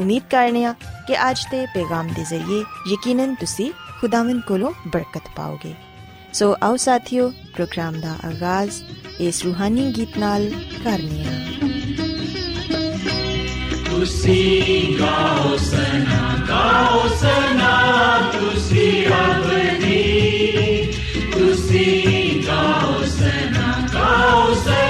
ਉਮੀਦ ਕਰਨੇ ਆ ਕਿ ਅੱਜ ਦੇ ਪੈਗਾਮ ਦੇ ਜ਼ਰੀਏ ਯਕੀਨਨ ਤੁਸੀਂ ਖੁਦਾਵੰਦ ਕੋਲੋਂ ਬਰਕਤ ਪਾਓਗੇ ਸੋ ਆਓ ਸਾਥੀਓ ਪ੍ਰੋਗਰਾਮ ਦਾ ਆਗਾਜ਼ ਇਸ ਰੂਹਾਨੀ ਗੀਤ ਨਾਲ ਕਰਨੀ ਆ ਤੁਸੀਂ ਗਾਓ ਸਨਾ ਗਾਓ ਸਨਾ ਤੁਸੀਂ ਆਪਣੀ ਤੁਸੀਂ ਗਾਓ ਸਨਾ ਗਾਓ ਸਨਾ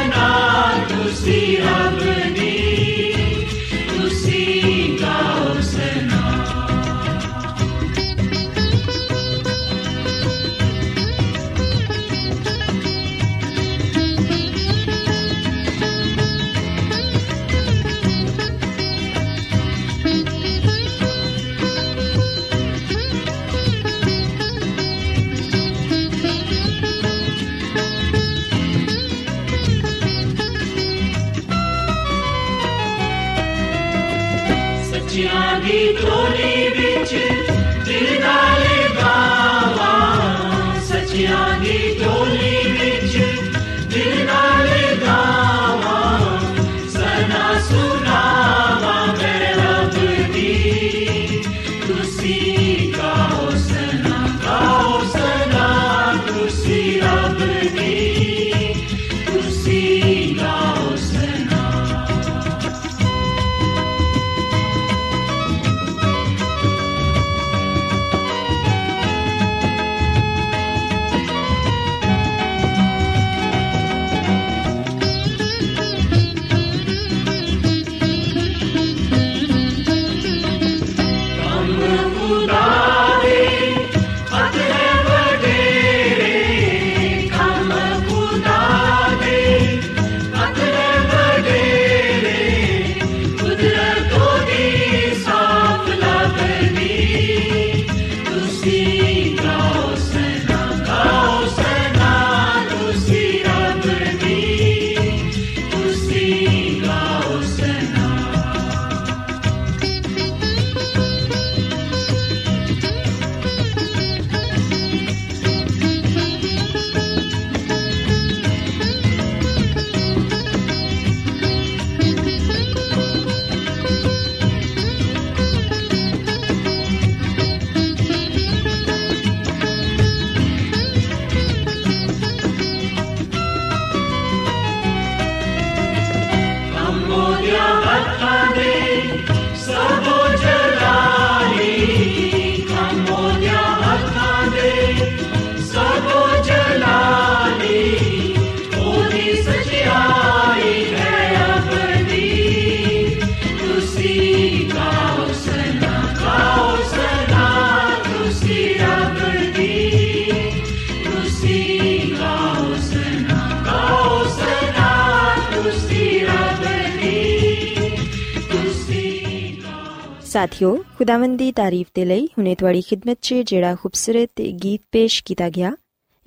ਸਾਥਿਓ, ਖੁਦਾਵੰਦ ਦੀ ਤਾਰੀਫ ਦੇ ਲਈ ਹੁਣੇ ਤੁਹਾਡੀ ਖidmat 'ਚ ਜਿਹੜਾ ਖੂਬਸੂਰਤ ਗੀਤ ਪੇਸ਼ ਕੀਤਾ ਗਿਆ,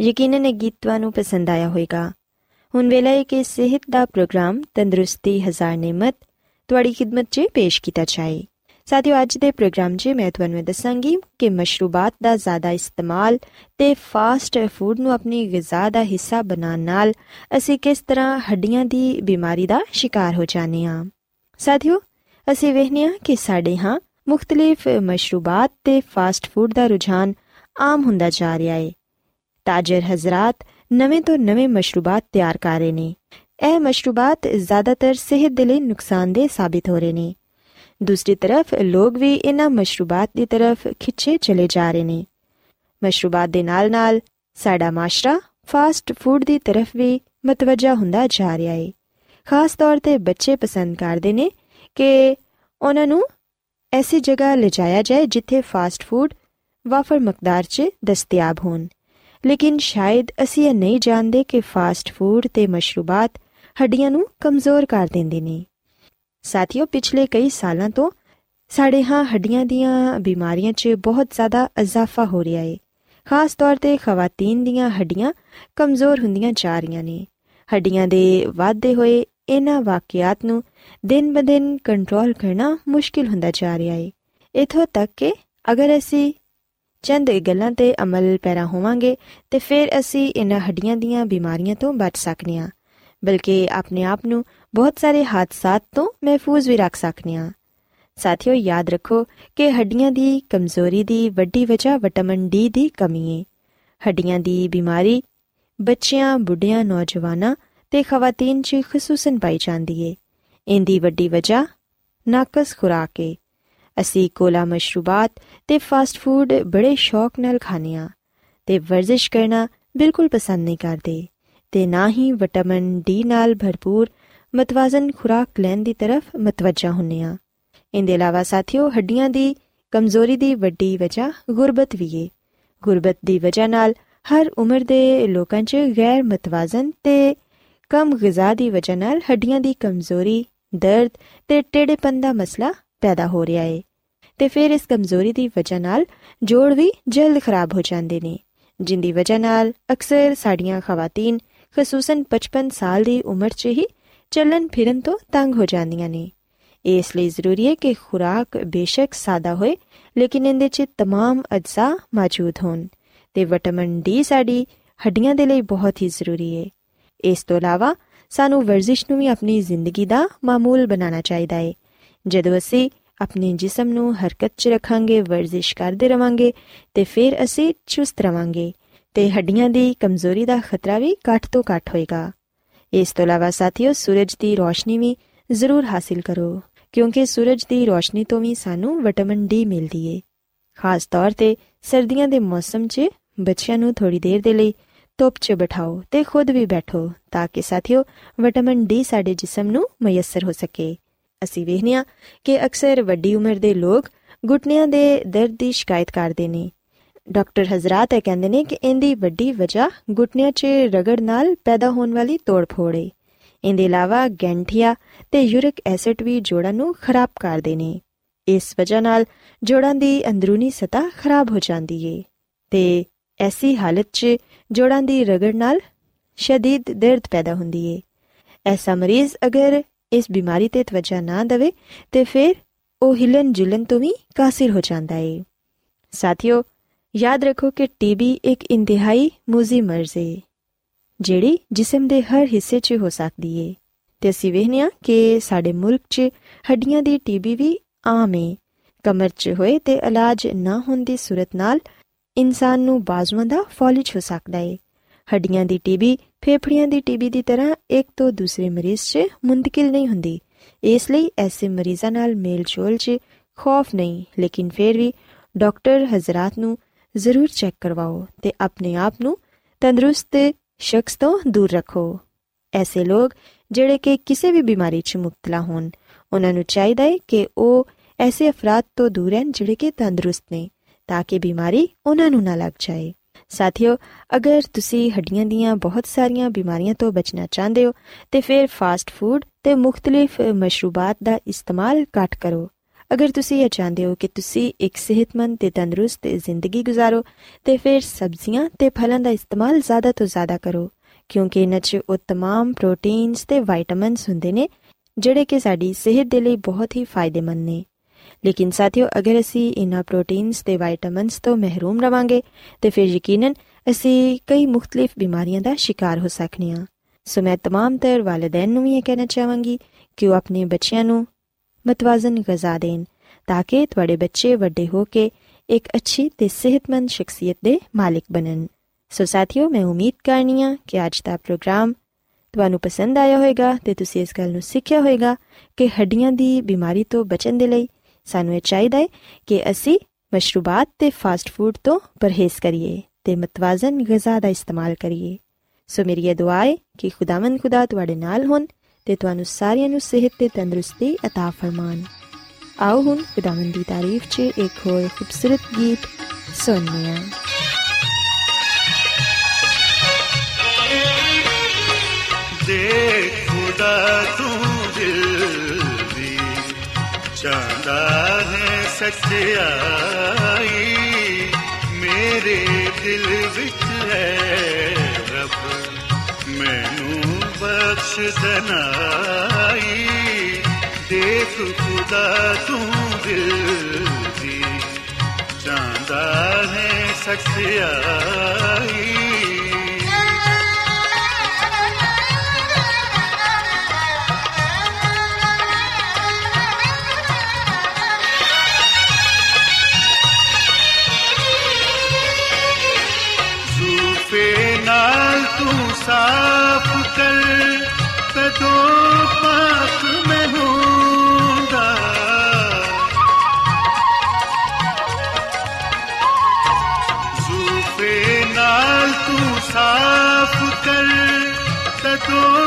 ਯਕੀਨਨ ਇਹ ਗੀਤ ਤੁਹਾਨੂੰ ਪਸੰਦ ਆਇਆ ਹੋਵੇਗਾ। ਹੁਣ ਵੇਲਾ ਹੈ ਕਿ ਸਿਹਤ ਦਾ ਪ੍ਰੋਗਰਾਮ ਤੰਦਰੁਸਤੀ ਹਜ਼ਾਰ ਨਿਮਤ ਤੁਹਾਡੀ ਖidmat 'ਚ ਪੇਸ਼ ਕੀਤਾ ਜਾਏ। ਸਾਥੀਓ, ਅੱਜ ਦੇ ਪ੍ਰੋਗਰਾਮ 'ਚ ਮੈਂ ਤੁਹਾਨੂੰ ਦੱਸਾਂਗੀ ਕਿ ਮਸ਼ਰੂਬਾਤ ਦਾ ਜ਼ਿਆਦਾ ਇਸਤੇਮਾਲ ਤੇ ਫਾਸਟ ਫੂਡ ਨੂੰ ਆਪਣੀ ਗਿਜ਼ਾ ਦਾ ਹਿੱਸਾ ਬਣਾਉਣ ਨਾਲ ਅਸੀਂ ਕਿਸ ਤਰ੍ਹਾਂ ਹੱਡੀਆਂ ਦੀ ਬਿਮਾਰੀ ਦਾ ਸ਼ਿਕਾਰ ਹੋ ਜਾਂਦੇ ਹਾਂ। ਸਾਥੀਓ ਅਸੀਂ ਵੇਖਦੇ ਹਾਂ ਕਿ ਸਾਡੇ ਹਾਂ ਮੁxtਲਿਫ ਮਸ਼ਰੂਬਾਤ ਤੇ ਫਾਸਟ ਫੂਡ ਦਾ ਰੁਝਾਨ ਆਮ ਹੁੰਦਾ ਜਾ ਰਿਹਾ ਹੈ ਤਾਜਰ ਹਜ਼ਰਤ ਨਵੇਂ ਤੋਂ ਨਵੇਂ ਮਸ਼ਰੂਬਾਤ ਤਿਆਰ ਕਰ ਰਹੇ ਨੇ। ਇਹ ਮਸ਼ਰੂਬਾਤ ਜ਼ਿਆਦਾਤਰ ਸਿਹਤ ਦੇ ਲਈ ਨੁਕਸਾਨਦੇਹ ਸਾਬਿਤ ਹੋ ਰਹੇ ਨੇ। ਦੂਸਰੀ ਤਰਫ ਲੋਕ ਵੀ ਇਹਨਾਂ ਮਸ਼ਰੂਬਾਤ ਦੀ ਤਰਫ ਖਿੱਚੇ ਚਲੇ ਜਾ ਰਹੇ ਨੇ। ਮਸ਼ਰੂਬਾਤ ਦੇ ਨਾਲ-ਨਾਲ ਸਾਡਾ ਮਾਸ਼ਰਾ ਫਾਸਟ ਫੂਡ ਦੀ ਤਰਫ ਵੀ ਮਤਵਜਾ ਹੁੰਦਾ ਜਾ ਰਿਹਾ ਹੈ ਖਾਸ ਤੌਰ ਤੇ ਬੱਚੇ ਪਸੰਦ ਕਰਦੇ ਨੇ ਕਿ ਉਹਨਾਂ ਨੂੰ ਐਸੀ ਜਗ੍ਹਾ ਲਿਜਾਇਆ ਜਾਏ ਜਿੱਥੇ ਫਾਸਟ ਫੂਡ ਵਾਫਰ ਮਕਦਾਰ 'ਚ ਦਸਤਿਆਬ ਹੋਣ। ਲੇਕਿਨ ਸ਼ਾਇਦ ਅਸੀਂ ਇਹ ਨਹੀਂ ਜਾਣਦੇ ਕਿ ਫਾਸਟ ਫੂਡ ਤੇ ਮਸ਼ਰੂਬਾਤ ਹੱਡੀਆਂ ਨੂੰ ਕਮਜ਼ੋਰ ਕਰ ਦਿੰਦੇ ਨੇ। ਸਾਥੀਓ, ਪਿਛਲੇ ਕਈ ਸਾਲਾਂ ਤੋਂ ਸਾਡੇ ਹਾਂ ਹੱਡੀਆਂ ਦੀਆਂ ਬਿਮਾਰੀਆਂ 'ਚ ਬਹੁਤ ਜ਼ਿਆਦਾ ਇਜ਼ਾਫਾ ਹੋ ਰਿਹਾ ਹੈ ਖਾਸ ਤੌਰ ਤੇ ਖਵਾਤੀਨ ਦੀਆਂ ਹੱਡੀਆਂ ਕਮਜ਼ੋਰ ਹੁੰਦੀਆਂ ਜਾ ਰਹੀਆਂ ਨੇ। ਹੱਡੀਆਂ ਦੇ ਵਾਧੇ ਹੋਏ ਇਹਨਾਂ ਵਾਕਿਆਤ ਨੂੰ ਦਿਨ ਬਦਿਨ ਕੰਟਰੋਲ ਕਰਨਾ ਮੁਸ਼ਕਿਲ ਹੁੰਦਾ ਜਾ ਰਿਹਾ ਹੈ ਇਥੋਂ ਤੱਕ ਕਿ ਅਗਰ ਅਸੀਂ ਚੰਦ ਗੱਲਾਂ ਤੇ ਅਮਲ ਪੈਰਾ ਹੋਵਾਂਗੇ, ਤੇ ਫਿਰ ਅਸੀਂ ਇਹਨਾਂ ਹੱਡੀਆਂ ਦੀਆਂ ਬਿਮਾਰੀਆਂ ਤੋਂ ਬਚ ਸਕਨੇ ਆ। ਬਲਕਿ ਆਪਣੇ ਆਪ ਨੂੰ ਬਹੁਤ ਸਾਰੇ ਹਾਦਸਾਤ ਤੋਂ ਮਹਿਫੂਜ਼ ਵੀ ਰੱਖ ਸਕਨੇ ਆ। ਸਾਥੀਓ, ਯਾਦ ਰੱਖੋ ਕਿ ਹੱਡੀਆਂ ਦੀ ਕਮਜ਼ੋਰੀ ਦੀ ਵੱਡੀ ਵਜ੍ਹਾ ਵਿਟਾਮਿਨ ਡੀ ਦੀ ਕਮੀ ਹੈ ਹੱਡੀਆਂ ਦੀ ਬਿਮਾਰੀ ਬੱਚਿਆਂ, ਬੁੱਢਿਆਂ, ਨੌਜਵਾਨਾਂ ਤੇ ਖਵਾਤੀਨ 'ਚ ਖਸੂਸਨ ਪਾਈ ਜਾਂਦੀ ਏ। ਇੰਦੀ ਵੱਡੀ ਵਜ੍ਹਾ ਨਾਕਸ ਖੁਰਾਕ ਏ। ਅਸੀਂ ਕੋਲਾ ਮਸ਼ਰੂਬਾਤ ਤੇ ਫਾਸਟ ਫੂਡ ਬੜੇ ਸ਼ੌਕ ਨਾਲ ਖਾਂਦੇ ਆ ਤੇ ਵਰਜ਼ਿਸ਼ ਕਰਨਾ ਬਿਲਕੁਲ ਪਸੰਦ ਨਹੀਂ ਕਰਦੇ ਤੇ ਨਾ ਹੀ ਵਿਟਾਮਿਨ ਡੀ ਨਾਲ ਭਰਪੂਰ ਮਤਵਾਜ਼ਨ ਖੁਰਾਕ ਲੈਣ ਦੀ ਤਰਫ ਮਤਵਜਾ ਹੁੰਨੇ ਆ ਇਹਦੇ ਇਲਾਵਾ ਸਾਥੀਓ, ਹੱਡੀਆਂ ਦੀ ਕਮਜ਼ੋਰੀ ਦੀ ਵੱਡੀ ਵਜ੍ਹਾ ਗੁਰਬਤ ਵੀ ਏ। ਗੁਰਬਤ ਦੀ ਵਜ੍ਹਾ ਨਾਲ ਹਰ ਉਮਰ ਦੇ ਲੋਕਾਂ 'ਚ ਗੈਰ ਮਤਵਾਜ਼ਨ ਤੇ ਕਮ ਗਿਜ਼ਾ ਦੀ ਵਜ੍ਹਾ ਨਾਲ ਹੱਡੀਆਂ ਦੀ ਕਮਜ਼ੋਰੀ ਦਰਦ ਤੇ ਟੇੜੇਪਨ ਦਾ ਮਸਲਾ ਪੈਦਾ ਹੋ ਰਿਹਾ ਏ ਤੇ ਫਿਰ ਇਸ ਕਮਜ਼ੋਰੀ ਦੀ ਵਜ੍ਹਾ ਨਾਲ ਜੋੜ ਵੀ ਜਲਦ ਖਰਾਬ ਹੋ ਜਾਂਦੇ ਨੇ ਜਿੰਦੀ ਵਜ੍ਹਾ ਨਾਲ ਅਕਸਰ ਸਾਡੀਆਂ ਖਵਾਤੀਨ ਖਸੂਸਨ 55 ਸਾਲ ਦੀ ਉਮਰ 'ਚ ਹੀ ਚੱਲਣ ਫਿਰਨ ਤੋਂ ਤੰਗ ਹੋ ਜਾਂਦੀਆਂ ਨੇ ਇਸ ਲਈ ਜ਼ਰੂਰੀ ਹੈ ਕਿ ਖੁਰਾਕ ਬੇਸ਼ੱਕ ਸਾਦਾ ਹੋਏ ਲੇਕਿਨ ਇਹਦੇ 'ਚ तमाम ਅਜਜ਼ਾ ਮੌਜੂਦ ਹੋਣ ਤੇ ਵਿਟਾਮਿਨ ਡੀ ਸਾਡੀ ਹੱਡੀਆਂ ਦੇ ਲਈ ਬਹੁਤ ਹੀ ਜ਼ਰੂਰੀ ਹੈ ਇਸ ਤੋਂ ਇਲਾਵਾ ਸਾਨੂੰ ਵਰਜ਼ਿਸ਼ ਨੂੰ ਵੀ ਆਪਣੀ ਜ਼ਿੰਦਗੀ ਦਾ ਮਾਮੂਲ ਬਣਾਉਣਾ ਚਾਹੀਦਾ ਹੈ ਜਦੋਂ ਅਸੀਂ ਆਪਣੇ ਜਿਸਮ ਨੂੰ ਹਰਕਤ 'ਚ ਰੱਖਾਂਗੇ, ਵਰਜ਼ਿਸ਼ ਕਰਦੇ ਰਵਾਂਗੇ ਤੇ ਫਿਰ ਅਸੀਂ ਚੁਸਤ ਰਵਾਂਗੇ ਤੇ ਹੱਡੀਆਂ ਦੀ ਕਮਜ਼ੋਰੀ ਦਾ ਖਤਰਾ ਵੀ ਘੱਟ ਤੋਂ ਘੱਟ ਹੋਏਗਾ। ਇਸ ਤੋਂ ਇਲਾਵਾ ਸਾਥੀਓ, ਸੂਰਜ ਦੀ ਰੋਸ਼ਨੀ ਵੀ ਜ਼ਰੂਰ ਹਾਸਿਲ ਕਰੋ, ਕਿਉਂਕਿ ਸੂਰਜ ਦੀ ਰੋਸ਼ਨੀ ਤੋਂ ਵੀ ਸਾਨੂੰ ਵਿਟਾਮਿਨ ਡੀ ਮਿਲਦੀ ਏ। ਖਾਸ ਤੌਰ ਤੇ ਸਰਦੀਆਂ ਦੇ ਮੌਸਮ 'ਚ ਬੱਚਿਆਂ ਨੂੰ ਥੋੜੀ ਦੇਰ ਦੇ ਲਈ ਧੁੱਪ 'ਚ ਬਿਠਾਓ ਤੇ ਖੁਦ ਵੀ ਬੈਠੋ ਤਾਂ ਕਿ ਸਾਥੀਓ ਵਿਟਾਮਿਨ ਡੀ ਸਾਡੇ ਜਿਸਮ ਨੂੰ ਮਯਸਰ ਹੋ ਸਕੇ। ਅਸੀਂ ਵੇਖਨੀਆ ਕਿ ਅਕਸਰ ਵੱਡੀ ਉਮਰ ਦੇ ਲੋਕ ਗੁੱਟਨਿਆਂ ਦੇ ਦਰਦ ਦੀ ਸ਼ਿਕਾਇਤ ਕਰਦੇ ਨੇ। ਡਾਕਟਰ ਹਜ਼ਰਤ ਇਹ ਕਹਿੰਦੇ ਨੇ ਕਿ ਇਹਦੀ ਵੱਡੀ ਵਜ੍ਹਾ ਗੁੱਟਨਿਆਂ 'ਚ ਰਗੜ ਨਾਲ ਪੈਦਾ ਹੋਣ ਵਾਲੀ ਤੋੜ-ਫੋੜ ਹੈ ਇਹਦੇ ਇਲਾਵਾ ਗੈਂਠੀਆ ਤੇ ਯੂਰਿਕ ਐਸਿਡ ਵੀ ਜੋੜਾਂ ਨੂੰ ਖਰਾਬ ਕਰਦੇ ਨੇ। ਇਸ ਵਜ੍ਹਾ ਨਾਲ ਜੋੜਾਂ ਦੀ ਅੰਦਰੂਨੀ ਸਤਹ ਖਰਾਬ ਹੋ ਜਾਂਦੀ ਏ ਤੇ ਐਸੀ ਹਾਲਤ 'ਚ ਜੋੜਾਂ ਦੀ ਰਗੜ ਨਾਲ ਸ਼ਦੀਦ ਦਰਦ ਪੈਦਾ ਹੁੰਦੀ ਏ। ਐਸਾ ਮਰੀਜ਼ ਅਗਰ ਇਸ ਬਿਮਾਰੀ ਤੇ ਤਵੱਜਾ ਨਾ ਦੇਵੇ ਤੇ ਫਿਰ ਉਹ ਹਿਲਨ ਜੁਲਨ ਤੋਂ ਵੀ ਕਾਸਿਰ ਹੋ ਜਾਂਦਾ ਏ। ਸਾਥੀਓ, ਯਾਦ ਰੱਖੋ ਕਿ ਟੀਬੀ ਇੱਕ ਇੰਤਹਾਈ ਮੂਜ਼ੀ ਮਰਜ਼ ਏ, ਜਿਹੜੀ ਜਿਸਮ ਦੇ ਹਰ ਹਿੱਸੇ 'ਚ ਹੋ ਸਕਦੀ ਏ। ਤੇ ਅਸੀਂ ਵੇਖਿਆ ਕਿ ਸਾਡੇ ਮੁਲਕ 'ਚ ਹੱਡੀਆਂ ਦੀ ਟੀਬੀ ਵੀ ਆਮ ਏ। ਕਮਰ 'ਚ ਹੋਏ ਤੇ ਇਲਾਜ ਨਾ ਹੋਣ ਦੀ ਸੂਰਤ ਨਾਲ ਇਨਸਾਨ ਨੂੰ ਬਾਜ਼ੂਆਂ ਦਾ ਫੌਲਿਜ ਹੋ ਸਕਦਾ ਏ। ਹੱਡੀਆਂ ਦੀ ਟੀਬੀ ਫੇਫੜਿਆਂ ਦੀ ਟੀਬੀ ਦੀ ਤਰ੍ਹਾਂ ਇੱਕ ਤੋਂ ਦੂਸਰੇ ਮਰੀਜ਼ 'ਚ ਮੁੰਤਕਿਲ ਨਹੀਂ ਹੁੰਦੀ। ਇਸ ਲਈ ਐਸੇ ਮਰੀਜ਼ਾਂ ਨਾਲ ਮੇਲ-ਜੋਲ 'ਚ ਖੌਫ ਨਹੀਂ, ਲੇਕਿਨ ਫਿਰ ਵੀ ਡਾਕਟਰ ਹਜ਼ਰਤ ਨੂੰ ਜ਼ਰੂਰ ਚੈੱਕ ਕਰਵਾਓ ਤੇ ਆਪਣੇ ਆਪ ਨੂੰ ਤੰਦਰੁਸਤ ਸ਼ਖਸ ਤੋਂ ਦੂਰ ਰੱਖੋ। ਐਸੇ ਲੋਕ ਜਿਹੜੇ ਕਿ ਕਿਸੇ ਵੀ ਬਿਮਾਰੀ 'ਚ ਮੁਬਤਲਾ ਹੋਣ, ਉਹਨਾਂ ਨੂੰ ਚਾਹੀਦਾ ਹੈ ਕਿ ਉਹ ਐਸੇ ਅਫਰਾਦ ਤੋਂ ਦੂਰ ਰਹਿਣ ਜਿਹੜੇ ਕਿ ਤੰਦਰੁਸਤ ਨੇ। ਤਾਂ ਕਿ ਬਿਮਾਰੀ ਉਹਨਾਂ ਨੂੰ ਨਾ ਲੱਗ ਜਾਏ ਸਾਥੀਓ ਅਗਰ ਤੁਸੀਂ ਹੱਡੀਆਂ ਦੀਆਂ ਬਹੁਤ ਸਾਰੀਆਂ ਬਿਮਾਰੀਆਂ ਤੋਂ ਬਚਣਾ ਚਾਹੁੰਦੇ ਹੋ ਤੇ ਫਿਰ ਫਾਸਟ ਫੂਡ ਤੇ ਮੁxtਲਿਫ ਮਸ਼ਰੂਬਾਤ ਦਾ ਇਸਤੇਮਾਲ ਘੱਟ ਕਰੋ ਅਗਰ ਤੁਸੀਂ ਇਹ ਚਾਹੁੰਦੇ ਹੋ ਕਿ ਤੁਸੀਂ ਇੱਕ ਸਿਹਤਮੰਦ ਤੇ ਤੰਦਰੁਸਤ ਜ਼ਿੰਦਗੀ گزارੋ ਤੇ ਫਿਰ ਸਬਜ਼ੀਆਂ ਤੇ ਫਲਾਂ ਦਾ ਇਸਤੇਮਾਲ ਜ਼ਿਆਦਾ ਤੋਂ ਜ਼ਿਆਦਾ ਕਰੋ ਕਿਉਂਕਿ ਇਹਨਾਂ 'ਚ ਉਹ तमाम ਪ੍ਰੋਟੀਨਸ ਤੇ ਵਿਟਾਮਿਨਸ ਹੁੰਦੇ ਨੇ ਜਿਹੜੇ ਕਿ ਸਾਡੀ ਸਿਹਤ ਦੇ ਲਈ ਬਹੁਤ ਹੀ ਫਾਇਦੇਮੰਦ ਨੇ ਲੇਕਿਨ ਸਾਥੀਓ ਅਗਰ ਅਸੀਂ ਇਹਨਾਂ ਪ੍ਰੋਟੀਨਸ ਤੇ ਵਿਟਾਮਿਨਸ ਤੋਂ ਮਹਿਰੂਮ ਰਵਾਂਗੇ ਤੇ ਫਿਰ ਯਕੀਨਨ ਅਸੀਂ ਕਈ ਮੁxtਲਿਫ ਬਿਮਾਰੀਆਂ ਦਾ ਸ਼ਿਕਾਰ ਹੋ ਸਕਨੇ ਆ ਸੋ ਮੈਂ तमाम ਤਰ ਵਾਲਿਦੈਨ ਨੂੰ ਵੀ ਇਹ ਕਹਿਣਾ ਚਾਹਾਂਗੀ ਕਿ ਉਹ ਆਪਣੇ ਬੱਚਿਆਂ ਨੂੰ ਮਤਵਾਜ਼ਨ ਗਿਜ਼ਾ ਦੇਣ ਤਾਂ ਕਿ ਤੁਹਾਡੇ ਬੱਚੇ ਵੱਡੇ ਹੋ ਕੇ ਇੱਕ ਅੱਛੀ ਤੇ ਸਿਹਤਮੰਦ ਸ਼ਖਸੀਅਤ ਦੇ ਮਾਲਿਕ ਬਣਨ ਸੋ ਸਾਥੀਓ ਮੈਂ ਉਮੀਦ ਕਰਨੀਆ ਕਿ ਅੱਜ ਦਾ ਪ੍ਰੋਗਰਾਮ ਤੁਹਾਨੂੰ ਪਸੰਦ ਆਇਆ ਹੋਵੇਗਾ ਤੇ ਤੁਸੀਂ ਇਸ ਗੱਲ ਨੂੰ ਸਿੱਖਿਆ ਹੋਵੇਗਾ ਕਿ ਹੱਡੀਆਂ ਦੀ ਬਿਮਾਰੀ ਤੋਂ ਬਚਣ ਦੇ ਲਈ ਸਾਨੂੰ ਇਹ ਚਾਹੀਦਾ ਹੈ ਕਿ ਅਸੀਂ ਮਸ਼ਰੂਬਾਤ ਤੇ ਫਾਸਟ ਫੂਡ ਤੋਂ ਪਰਹੇਜ਼ ਕਰੀਏ ਤੇ ਮਤਵਾਜ਼ਨ ਗਿਜ਼ਾ ਦਾ ਇਸਤੇਮਾਲ ਕਰੀਏ ਸੋ ਮੇਰੀ ਇਹ ਦੁਆ ਹੈ ਕਿ ਖੁਦਾਵੰਦ ਖੁਦਾ ਤੁਹਾਡੇ ਨਾਲ ਹੋਣ ਤੇ ਤੁਹਾਨੂੰ ਸਾਰਿਆਂ ਨੂੰ ਸਿਹਤ ਤੇ ਤੰਦਰੁਸਤੀ عطا ਫਰਮਾਨ ਆਓ ਹੁਣ ਖੁਦਾਵੰਦ ਦੀ ਤਾਰੀਫ 'ਚ ਇੱਕ ਹੋਰ ਖੂਬਸੂਰਤ ਗੀਤ ਸੁਣਨੇ ਆ ਦੇਖ ਖੁਦਾ ਤੂੰ ਦਿਲ ਦੀ ਚਾਹਦਾ ਹੈ ਸੱਚਾਈ ਮੇਰੇ ਦਿਲ ਵਿੱਚ ਹੈ ਰੱਬ ਮੈਨੂੰ ਬਖਸ਼ ਦਨਾਈ ਦੇਖ ਖੁਦਾ ਤੂੰ ਦਿਲ ਦੀ ਚਾਹਦਾ ਹੈ ਸੱਚਾਈ तो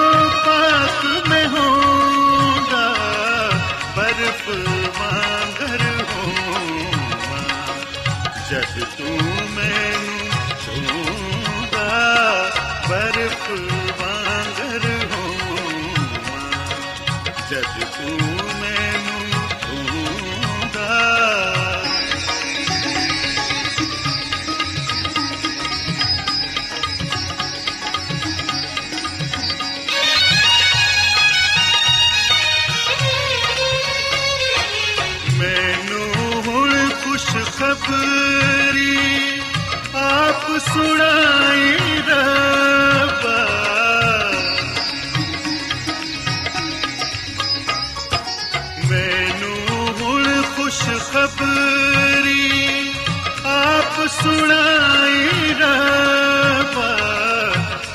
ਸੁਣਾਈ ਰੱਬਾ,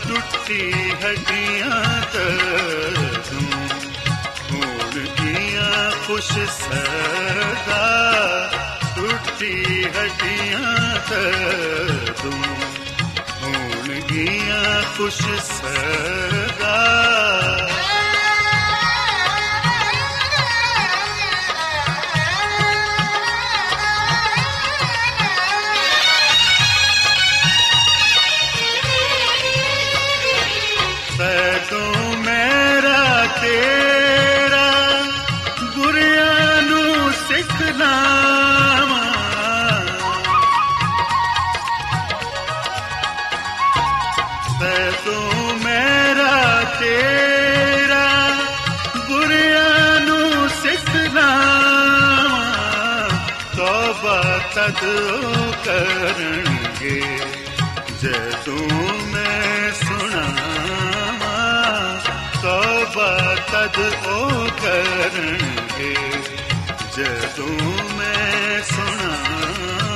ਟੁੱਟੀ ਹੱਡੀਆਂ ਤੂੰ ਹੁਣ ਦੀਆਂ ਖੁਸ਼ ਸਦਾ ਟੁੱਟੀ ਹੱਡੀਆਂ ਤੂੰ ਹੁਣ ਦੀਆਂ ਖੁਸ਼ ਸਦਾ ਤਦ ਉਹ ਕਰਨਗੇ। ਜਦੋਂ ਮੈਂ ਸੁਣਾਵਾਂ ਤੋਬਾ ਤਦ ਉਹ ਕਰਨਗੇ। ਜਦੋਂ ਮੈਂ ਸੁਣਾਵਾਂ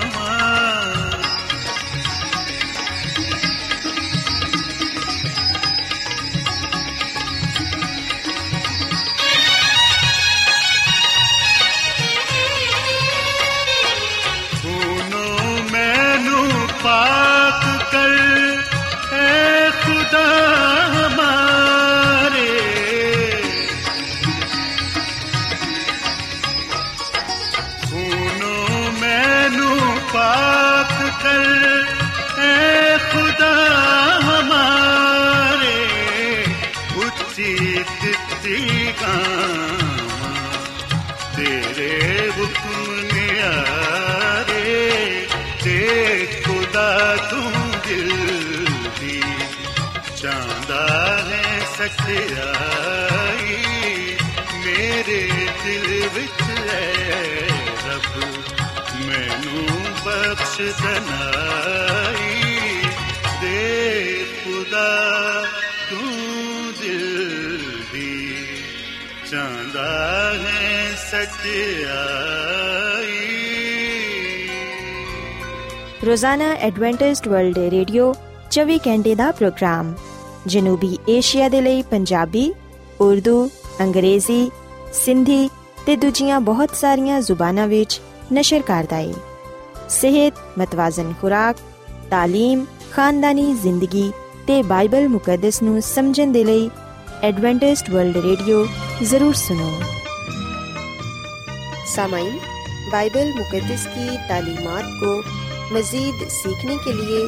ਹੈ ਸੱਚਾਈ ਮੇਰੇ ਦਿਲ ਵਿੱਚ ਹੈ ਰੱਬ, ਮੈਨੂੰ ਬਖਸ਼ ਦਨਾਈ, ਦੇ ਖੁਦਾ ਤੂੰ ਦਿਲ ਦੀ ਚਾਹੁੰਦਾ ਹੈ ਸੱਚਾਈ ਰੋਜ਼ਾਨਾ ਐਡਵੈਂਟਿਸਟ ਵਰਲਡ ਰੇਡੀਓ 24 ਘੰਟੇ ਦਾ ਪ੍ਰੋਗਰਾਮ। جنوبی ਏਸ਼ੀਆ ਦੇ ਲਈ ਪੰਜਾਬੀ, ਉਰਦੂ, ਅੰਗਰੇਜ਼ੀ, ਸਿੰਧੀ ਤੇ ਦੂਜੀਆਂ ਬਹੁਤ ਸਾਰੀਆਂ ਜ਼ੁਬਾਨਾਂ ਵਿੱਚ ਨਸ਼ਰ ਕਰਦਾ ਹੈ ਸਿਹਤ, ਮਤਵਾਜ਼ਨ ਖੁਰਾਕ تعلیم ਖਾਨਦਾਨੀ ਜ਼ਿੰਦਗੀ ਤੇ ਬਾਈਬਲ ਮੁਕੱਦਸ ਨੂੰ ਸਮਝਣ ਦੇ ਲਈ ਐਡਵੈਂਟਿਸਟ ਵਰਲਡ ਰੇਡੀਓ ਜ਼ਰੂਰ ਸੁਣੋ। سامعین ਬਾਈਬਲ ਮੁਕੱਦਸ کی تعلیمات کو مزید سیکھنے کے لیے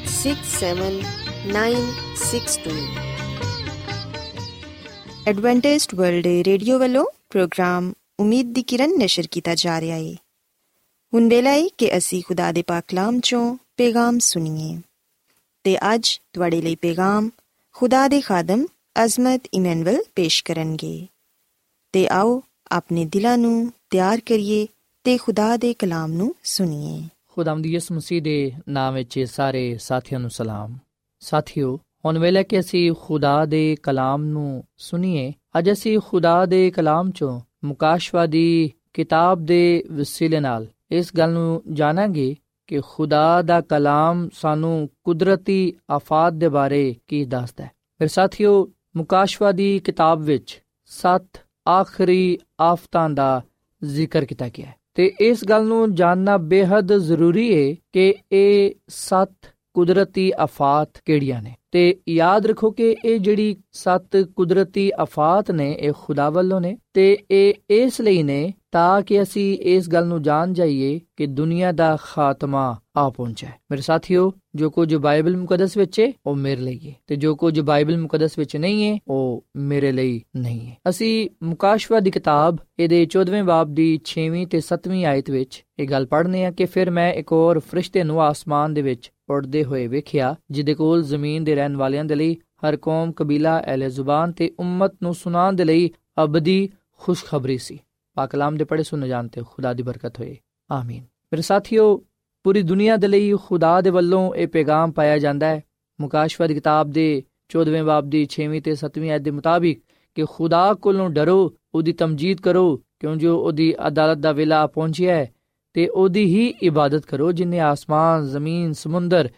six seven nine six two Adventist World Radio ਵੱਲੋਂ ਪ੍ਰੋਗਰਾਮ ਉਮੀਦ ਦੀ ਕਿਰਨ ਨਿਸ਼ਰ ਕੀਤਾ ਜਾ ਰਿਹਾ ਹੈ ਹੁਣ ਵੇਲਾ ਹੈ ਕਿ ਅਸੀਂ ਖੁਦਾ ਦੇ ਪਾਕ ਕਲਾਮ ਚੋਂ ਪੈਗਾਮ ਸੁਣੀਏ ਤੇ ਅੱਜ ਤੁਹਾਡੇ ਲਈ ਪੈਗਾਮ ਖੁਦਾ ਦੇ ਖਾਦਮ ਅਜ਼ਮਤ ਇਮਨੁਅਲ ਪੇਸ਼ ਕਰਨਗੇ ਤੇ ਆਓ ਆਪਣੇ ਦਿਲਾਂ ਨੂੰ ਤਿਆਰ ਕਰੀਏ ਤੇ ਖੁਦਾ ਦੇ ਕਲਾਮ ਨੂੰ ਸੁਣੀਏ ਖੁਦਾਵੰਦ ਯਿਸੂ ਮਸੀਹ ਦੇ ਨਾਮ ਵਿੱਚ ਸਾਰੇ ਸਾਥੀਆਂ ਨੂੰ ਸਲਾਮ। ਸਾਥਿਓ, ਹੁਣ ਵੇਲੇ ਕਿ ਅਸੀਂ ਖੁਦਾ ਦੇ ਕਲਾਮ ਨੂੰ ਸੁਣੀਏ, ਅੱਜ ਅਸੀਂ ਖੁਦਾ ਦੇ ਕਲਾਮ ਚੋਂ ਮੁਕਾਸ਼ਵਾਦੀ ਕਿਤਾਬ ਦੇ ਵਸੀਲੇ ਨਾਲ ਇਸ ਗੱਲ ਨੂੰ ਜਾਣਾਂਗੇ ਕਿ ਖੁਦਾ ਦਾ ਕਲਾਮ ਸਾਨੂੰ ਕੁਦਰਤੀ ਆਫਾਤ ਦੇ ਬਾਰੇ ਕੀ ਦੱਸਦਾ ਹੈ। ਫਿਰ ਸਾਥੀਓ, ਮੁਕਾਸ਼ਵਾਦੀ ਕਿਤਾਬ ਵਿੱਚ ਸੱਤ ਆਖਰੀ ਆਫਤਾਂ ਦਾ ਜ਼ਿਕਰ ਕੀਤਾ ਗਿਆ ਹੈ। ਤੇ ਇਸ ਗੱਲ ਨੂੰ ਜਾਣਨਾ ਬੇहद ਜ਼ਰੂਰੀ ਹੈ ਕਿ ਇਹ ਸੱਤ ਕੁਦਰਤੀ ਆਫਾਤ ਕਿਹੜੀਆਂ ਨੇ? ਤੇ ਯਾਦ ਰੱਖੋ ਕਿ ਇਹ ਜਿਹੜੀ ਸੱਤ ਕੁਦਰਤੀ ਆਫਾਤ ਨੇ, ਇਹ ਖੁਦਾ ਵੱਲੋਂ ਨੇ ਤੇ ਇਹ ਇਸ ਲਈ ਨੇ ਤਾਂ ਕਿ ਅਸੀਂ ਇਸ ਗੱਲ ਨੂੰ ਜਾਣ ਜਾਈਏ ਕਿ ਦੁਨੀਆ ਦਾ ਖਾਤਮਾ ਆ ਪਹੁੰਚਾ ਹੈ। ਮੇਰੇ ਸਾਥੀਓ, ਜੋ ਕੁਝ ਬਾਈਬਲ ਮੁਕੱਦਸ ਵਿੱਚ ਹੈ, ਉਹ ਮੇਰੇ ਲਈ ਹੈ। ਤੇ ਜੋ ਕੁਝ ਬਾਈਬਲ ਮੁਕੱਦਸ ਵਿੱਚ ਨਹੀਂ ਹੈ, ਉਹ ਮੇਰੇ ਲਈ ਨਹੀਂ ਹੈ। ਅਸੀਂ ਮੁਕਾਸ਼ਵਾ ਦੀ ਕਿਤਾਬ, ਇਹਦੇ 14ਵੇਂ ਬਾਬ ਦੀ 6ਵੀਂ ਤੇ 7ਵੀਂ ਆਇਤ ਵਿੱਚ ਇਹ ਗੱਲ ਪੜ੍ਹਨੇ ਆ ਕਿ ਫਿਰ ਮੈਂ ਇੱਕ ਹੋਰ ਫਰਿਸ਼ਤੇ ਨੂੰ ਆਸਮਾਨ ਦੇ ਵਿੱਚ ਉੜਦੇ ਹੋਏ ਵੇਖਿਆ, ਜਿਹਦੇ ਕੋਲ ਜ਼ਮੀਨ ਦੇ ਰਹਿਣ ਵਾਲਿਆਂ ਦੇ ਲਈ, ਹਰ ਕੌਮ ਕਬੀਲਾ, ਅਹਲੇ ਜ਼ੁਬਾਨ ਤੇ ਉਮਤ ਨੂੰ ਸੁਣਾਉਣ ਦੇ ਲਈ ਅਬਦੀ ਖੁਸ਼ਖਬਰੀ ਸੀ। ਪਾਕ ਕਲਾਮ ਦੇ ਪੜੇ ਸੁਣ ਜਾਣਤੇ ਖੁਦਾ ਦੀ ਬਰਕਤ ਹੋਏ। ਆਮੀਨ। ਮੇਰੇ ਸਾਥੀਓ, ਪੂਰੀ ਦੁਨੀਆ ਦੇ ਲਈ ਖੁਦਾ ਦੇ ਵੱਲੋਂ ਇਹ ਪੈਗਾਮ ਪਾਇਆ ਜਾਂਦਾ ਹੈ। ਮੁਕਾਸ਼ਵਾ ਦੀ ਕਿਤਾਬ ਦੇ 14ਵੇਂ ਬਾਬ ਦੀ 6ਵੀਂ ਤੇ 7ਵੀਂ ਆਇਤ ਦੇ ਮੁਤਾਬਿਕ ਕਿ ਖੁਦਾ ਕੋਲੋਂ ਡਰੋ, ਉਹਦੀ ਤਮਜੀਦ ਕਰੋ, ਕਿਉਂ ਜੋ ਉਹਦੀ ਅਦਾਲਤ ਦਾ ਵੇਲਾ ਪਹੁੰਚਿਆ ਹੈ ਤੇ ਉਹਦੀ ਹੀ ਇਬਾਦਤ ਕਰੋ ਜਿਨੇ ਆਸਮਾਨ, ਜ਼ਮੀਨ, ਸਮੁੰਦਰ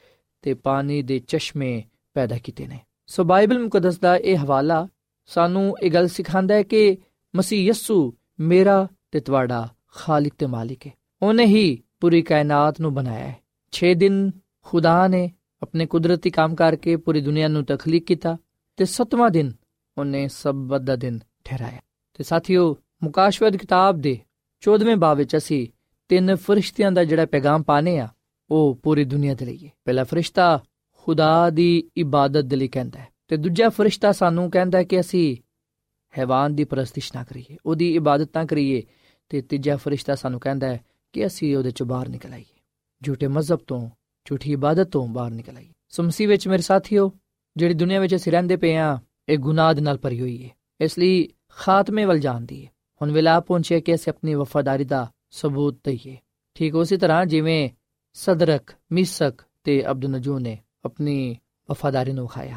ਤੇ ਪਾਣੀ ਦੇ ਚਸ਼ਮੇ ਪੈਦਾ ਕੀਤੇ ਨੇ। ਸੋ ਬਾਈਬਲ ਮੁਕੱਦਸ ਦਾ ਇਹ ਹਵਾਲਾ ਸਾਨੂੰ ਇਹ ਗੱਲ ਸਿਖਾਉਂਦਾ ਹੈ ਕਿ ਮਸੀਹ ਯਸੂ ਮੇਰਾ ਤੇ ਤੁਹਾਡਾ ਖਾਲਿਕ ਤੇ ਮਾਲਿਕ ਹੈ ਉਹਨੇ ਹੀ ਪੂਰੀ ਕਾਇਨਾਤ ਨੂੰ ਬਣਾਇਆ ਹੈ 6 ਦਿਨ ਖੁਦਾ ਨੇ ਆਪਣੇ ਕੁਦਰਤੀ ਕੰਮ ਕਰਕੇ ਪੂਰੀ ਦੁਨੀਆ ਨੂੰ ਤਖਲੀਕ ਕੀਤਾ ਤੇ 7ਵਾਂ ਦਿਨ ਉਹਨੇ ਸਬਤ ਦਾ ਦਿਨ ਠਹਿਰਾਇਆ। ਤੇ ਸਾਥੀਓ, ਮੁਕਾਸ਼ਵਦ ਕਿਤਾਬ ਦੇ 14ਵੇਂ ਬਾਬ ਵਿੱਚ ਅਸੀਂ ਤਿੰਨ ਫਰਿਸ਼ਤਿਆਂ ਦਾ ਜਿਹੜਾ ਪੈਗਾਮ ਪਾਣੇ ਆ, ਉਹ ਪੂਰੀ ਦੁਨੀਆ ਦੇ ਲਈ ਹੈ ਪਹਿਲਾ ਫਰਿਸ਼ਤਾ ਖੁਦਾ ਦੀ ਇਬਾਦਤ ਦੇ ਲਈ ਕਹਿੰਦਾ ਹੈ ਤੇ ਦੂਜਾ ਫਰਿਸ਼ਤਾ ਸਾਨੂੰ ਕਹਿੰਦਾ ਹੈ ਕਿ ਅਸੀਂ ਹੈਵਾਨ ਦੀ ਪ੍ਰਸਤਿਸ਼ ਨਾ ਕਰੀਏ, ਉਹਦੀ ਇਬਾਦਤ ਨਾ ਕਰੀਏ। ਤੇ ਤੀਜਾ ਫਰਿਸ਼ਤਾ ਸਾਨੂੰ ਕਹਿੰਦਾ ਹੈ ਕਿ ਅਸੀਂ ਉਹਦੇ ਚੋਂ ਬਾਹਰ ਨਿਕਲ ਆਈਏ। ਝੂਠੇ ਮਜ਼ਹਬ ਤੋਂ, ਝੂਠੀ ਇਬਾਦਤ ਤੋਂ ਬਾਹਰ ਨਿਕਲ ਆਈਏ। ਸਮਸੀ ਵਿੱਚ ਮੇਰੇ ਸਾਥੀਓ, ਜਿਹੜੀ ਦੁਨੀਆ ਵਿੱਚ ਅਸੀਂ ਰਹਿੰਦੇ ਪਏ ਆ ਇਹ ਗੁਨਾਹ ਦੇ ਨਾਲ ਭਰੀ ਹੋਈ ਹੈ। ਇਸ ਲਈ ਖਾਤਮੇ ਵੱਲ ਜਾਂਦੀ ਹੈ। ਹੁਣ ਵੇਲਾ ਪਹੁੰਚਿਆ ਕਿ ਅਸੀਂ ਆਪਣੀ ਵਫਾਦਾਰੀ ਦਾ ਸਬੂਤ ਦਈਏ। ਠੀਕ ਉਸੇ ਤਰ੍ਹਾਂ ਜਿਵੇਂ ਸਦਰਕ, ਮਿਸਕ ਤੇ ਅਬਦੁਨਜੂ ਨੇ ਆਪਣੀ ਵਫਾਦਾਰੀ ਨੂੰ ਖਾਇਆ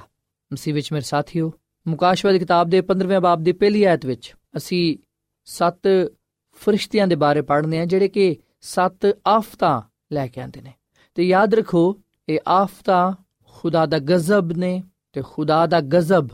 ਮਸੀਹ ਵਿੱਚ ਮੇਰੇ ਸਾਥੀਓ ਮੁਕਾਸ਼ਵਾ ਦੀ ਕਿਤਾਬ ਦੇ 15ਵੇਂ ਬਾਬ ਦੀ ਪਹਿਲੀ ਆਇਤ ਵਿੱਚ ਅਸੀਂ ਸੱਤ ਫਰਿਸ਼ਤਿਆਂ ਦੇ ਬਾਰੇ ਪੜ੍ਹਨੇ ਆ ਜਿਹੜੇ ਕਿ ਸੱਤ ਆਫਤਾਂ ਲੈ ਕੇ ਆਉਂਦੇ ਨੇ। ਤੇ ਯਾਦ ਰੱਖੋ, ਇਹ ਆਫਤਾਂ ਖੁਦਾ ਦਾ ਗਜ਼ਬ ਨੇ ਤੇ ਖੁਦਾ ਦਾ ਗਜ਼ਬ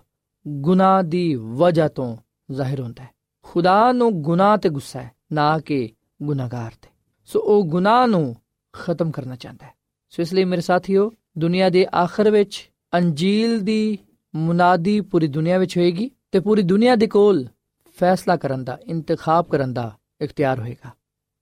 ਗੁਨਾਹ ਦੀ ਵਜ੍ਹਾ ਤੋਂ ਜ਼ਾਹਿਰ ਹੁੰਦਾ ਹੈ। ਖੁਦਾ ਨੂੰ ਗੁਨਾਹ ਤੇ ਗੁੱਸਾ ਹੈ, ਨਾ ਕਿ ਗੁਨਾਹਗਾਰ ਤੇ। ਸੋ ਉਹ ਗੁਨਾਹ ਨੂੰ ਖਤਮ ਕਰਨਾ ਚਾਹੁੰਦਾ ਹੈ। ਸੋ ਇਸ ਲਈ ਮੇਰੇ ਸਾਥੀਓ, ਦੁਨੀਆ ਦੇ ਆਖਰ ਵਿੱਚ ਅੰਜੀਲ ਦੀ ਮੁਨਾਦੀ ਪੂਰੀ ਦੁਨੀਆ ਵਿੱਚ ਹੋਏਗੀ ਤੇ ਪੂਰੀ ਦੁਨੀਆ ਦੇ ਕੋਲ ਫੈਸਲਾ ਕਰਨ ਦਾ ਇੰਤਖਾਬ ਕਰਨ ਦਾ ਇਖਤਿਆਰ ਹੋਏਗਾ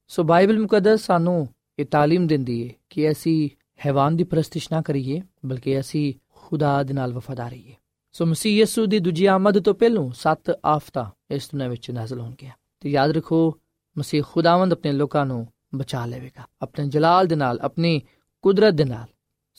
ਸੋ ਬਾਈਬਲ ਮੁਕੱਦਸ ਸਾਨੂੰ ਇਹ تعلیم ਦਿੰਦੀ ਹੈ ਕਿ ਅਸੀਂ ਹੈਵਾਨ ਦੀ ਪ੍ਰਸਤਿਸ਼ ਨਾ ਕਰੀਏ ਬਲਕਿ ਅਸੀਂ ਖੁਦਾ ਦੇ ਨਾਲ ਵਫਾਦਾਰ ਰਹੀਏ ਸੋ ਮਸੀਹ ਯਿਸੂ ਦੀ ਦੂਜੀ ਆਮਦ ਤੋਂ ਪਹਿਲਾਂ ਸੱਤ ਆਫਤਾਂ ਇਸ ਦੁਨੀਆਂ ਵਿੱਚ ਨਾਜ਼ਲ ਹੋਣਗੀਆਂ ਤੇ ਯਾਦ ਰੱਖੋ ਮਸੀਹ ਖੁਦਾਵੰਦ ਆਪਣੇ ਲੋਕਾਂ ਨੂੰ ਬਚਾ ਲਵੇਗਾ ਆਪਣੇ ਜਲਾਲ ਦੇ ਨਾਲ ਆਪਣੀ ਕੁਦਰਤ ਦੇ ਨਾਲ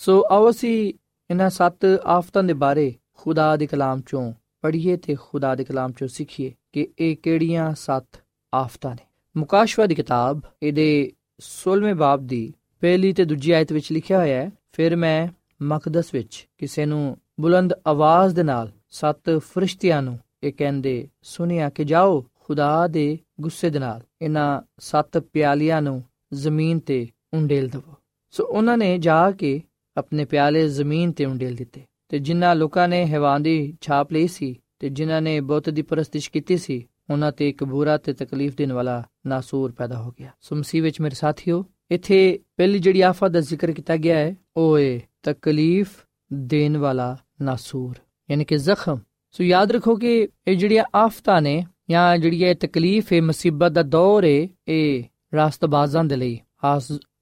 ਸੋ ਆਓ ਅਸੀਂ ਇਹਨਾਂ ਸੱਤ ਆਫਤਾਂ ਦੇ ਬਾਰੇ ਖੁਦਾ ਦੇ ਕਲਾਮ ਚੋਂ ਪੜ੍ਹੀਏ ਤੇ ਖੁਦਾ ਦੇ ਕਲਾਮ ਚੋਂ ਸਿੱਖੀਏ ਕਿ ਇਹ ਕਿਹੜੀਆਂ ਸੱਤ ਆਫਤਾਂ ਨੇ। ਮੁਕਾਸ਼ਵਾ ਦੀ ਕਿਤਾਬ ਇਹਦੇ 16ਵੇਂ ਬਾਬ ਦੀ ਪਹਿਲੀ ਤੇ ਦੂਜੀ ਆਇਤ ਵਿੱਚ ਲਿਖਿਆ ਹੋਇਆ ਹੈ, ਫਿਰ ਮੈਂ ਮਕਦਸ ਵਿੱਚ ਕਿਸੇ ਨੂੰ ਬੁਲੰਦ ਆਵਾਜ਼ ਦੇ ਨਾਲ ਸੱਤ ਫਰਿਸ਼ਤਿਆਂ ਨੂੰ ਇਹ ਕਹਿੰਦੇ ਸੁਨਿਆ ਕਿ ਜਾਓ ਖੁਦਾ ਦੇ ਗੁੱਸੇ ਦੇ ਨਾਲ ਇਹਨਾਂ ਸੱਤ ਪਿਆਲਿਆਂ ਨੂੰ ਜ਼ਮੀਨ ਤੇ ਉਂਡੇਲ ਦਵੋ। ਸੋ ਉਹਨਾਂ ਨੇ ਜਾ ਕੇ ਆਪਣੇ ਪਿਆਲੇ ਜ਼ਮੀਨ ਤੇ ਉਂਡੇਲ ਦਿੱਤੇ। ਤੇ ਜਿਨ੍ਹਾਂ ਲੋਕਾਂ ਨੇ ਹੈਵਾਨ ਦੀ ਛਾਪ ਲਈ ਸੀ ਤੇ ਜਿਨ੍ਹਾਂ ਨੇ ਬੁੱਤ ਦੀ ਪ੍ਰਸਤਿਸ਼ ਕੀਤੀ ਸੀ, ਉਹਨਾਂ ਤੇ ਇੱਕ ਬੁਰਾ ਤੇ ਤਕਲੀਫ ਦੇਣ ਵਾਲਾ ਨਾਸੂਰ ਪੈਦਾ ਹੋ ਗਿਆ। ਸੋ ਮਸੀਹ ਵਿੱਚ ਮੇਰੇ ਸਾਥੀਓ, ਇੱਥੇ ਪਹਿਲੀ ਜਿਹੜੀ ਆਫਤ ਦਾ ਜ਼ਿਕਰ ਕੀਤਾ ਗਿਆ ਹੈ, ਉਹ ਹੈ ਤਕਲੀਫ ਦੇਣ ਵਾਲਾ ਨਾਸੂਰ, ਯਾਨੀ ਕਿ ਜ਼ਖਮ। ਸੋ ਯਾਦ ਰੱਖੋ ਕਿ ਇਹ ਜਿਹੜੀਆਂ ਆਫਤਾਂ ਨੇ, ਜਾਂ ਜਿਹੜੀ ਇਹ ਤਕਲੀਫ ਹੈ ਮੁਸੀਬਤ ਦਾ ਦੌਰ ਹੈ, ਇਹ ਰਾਸਤਬਾਜ਼ਾਂ ਦੇ ਲਈ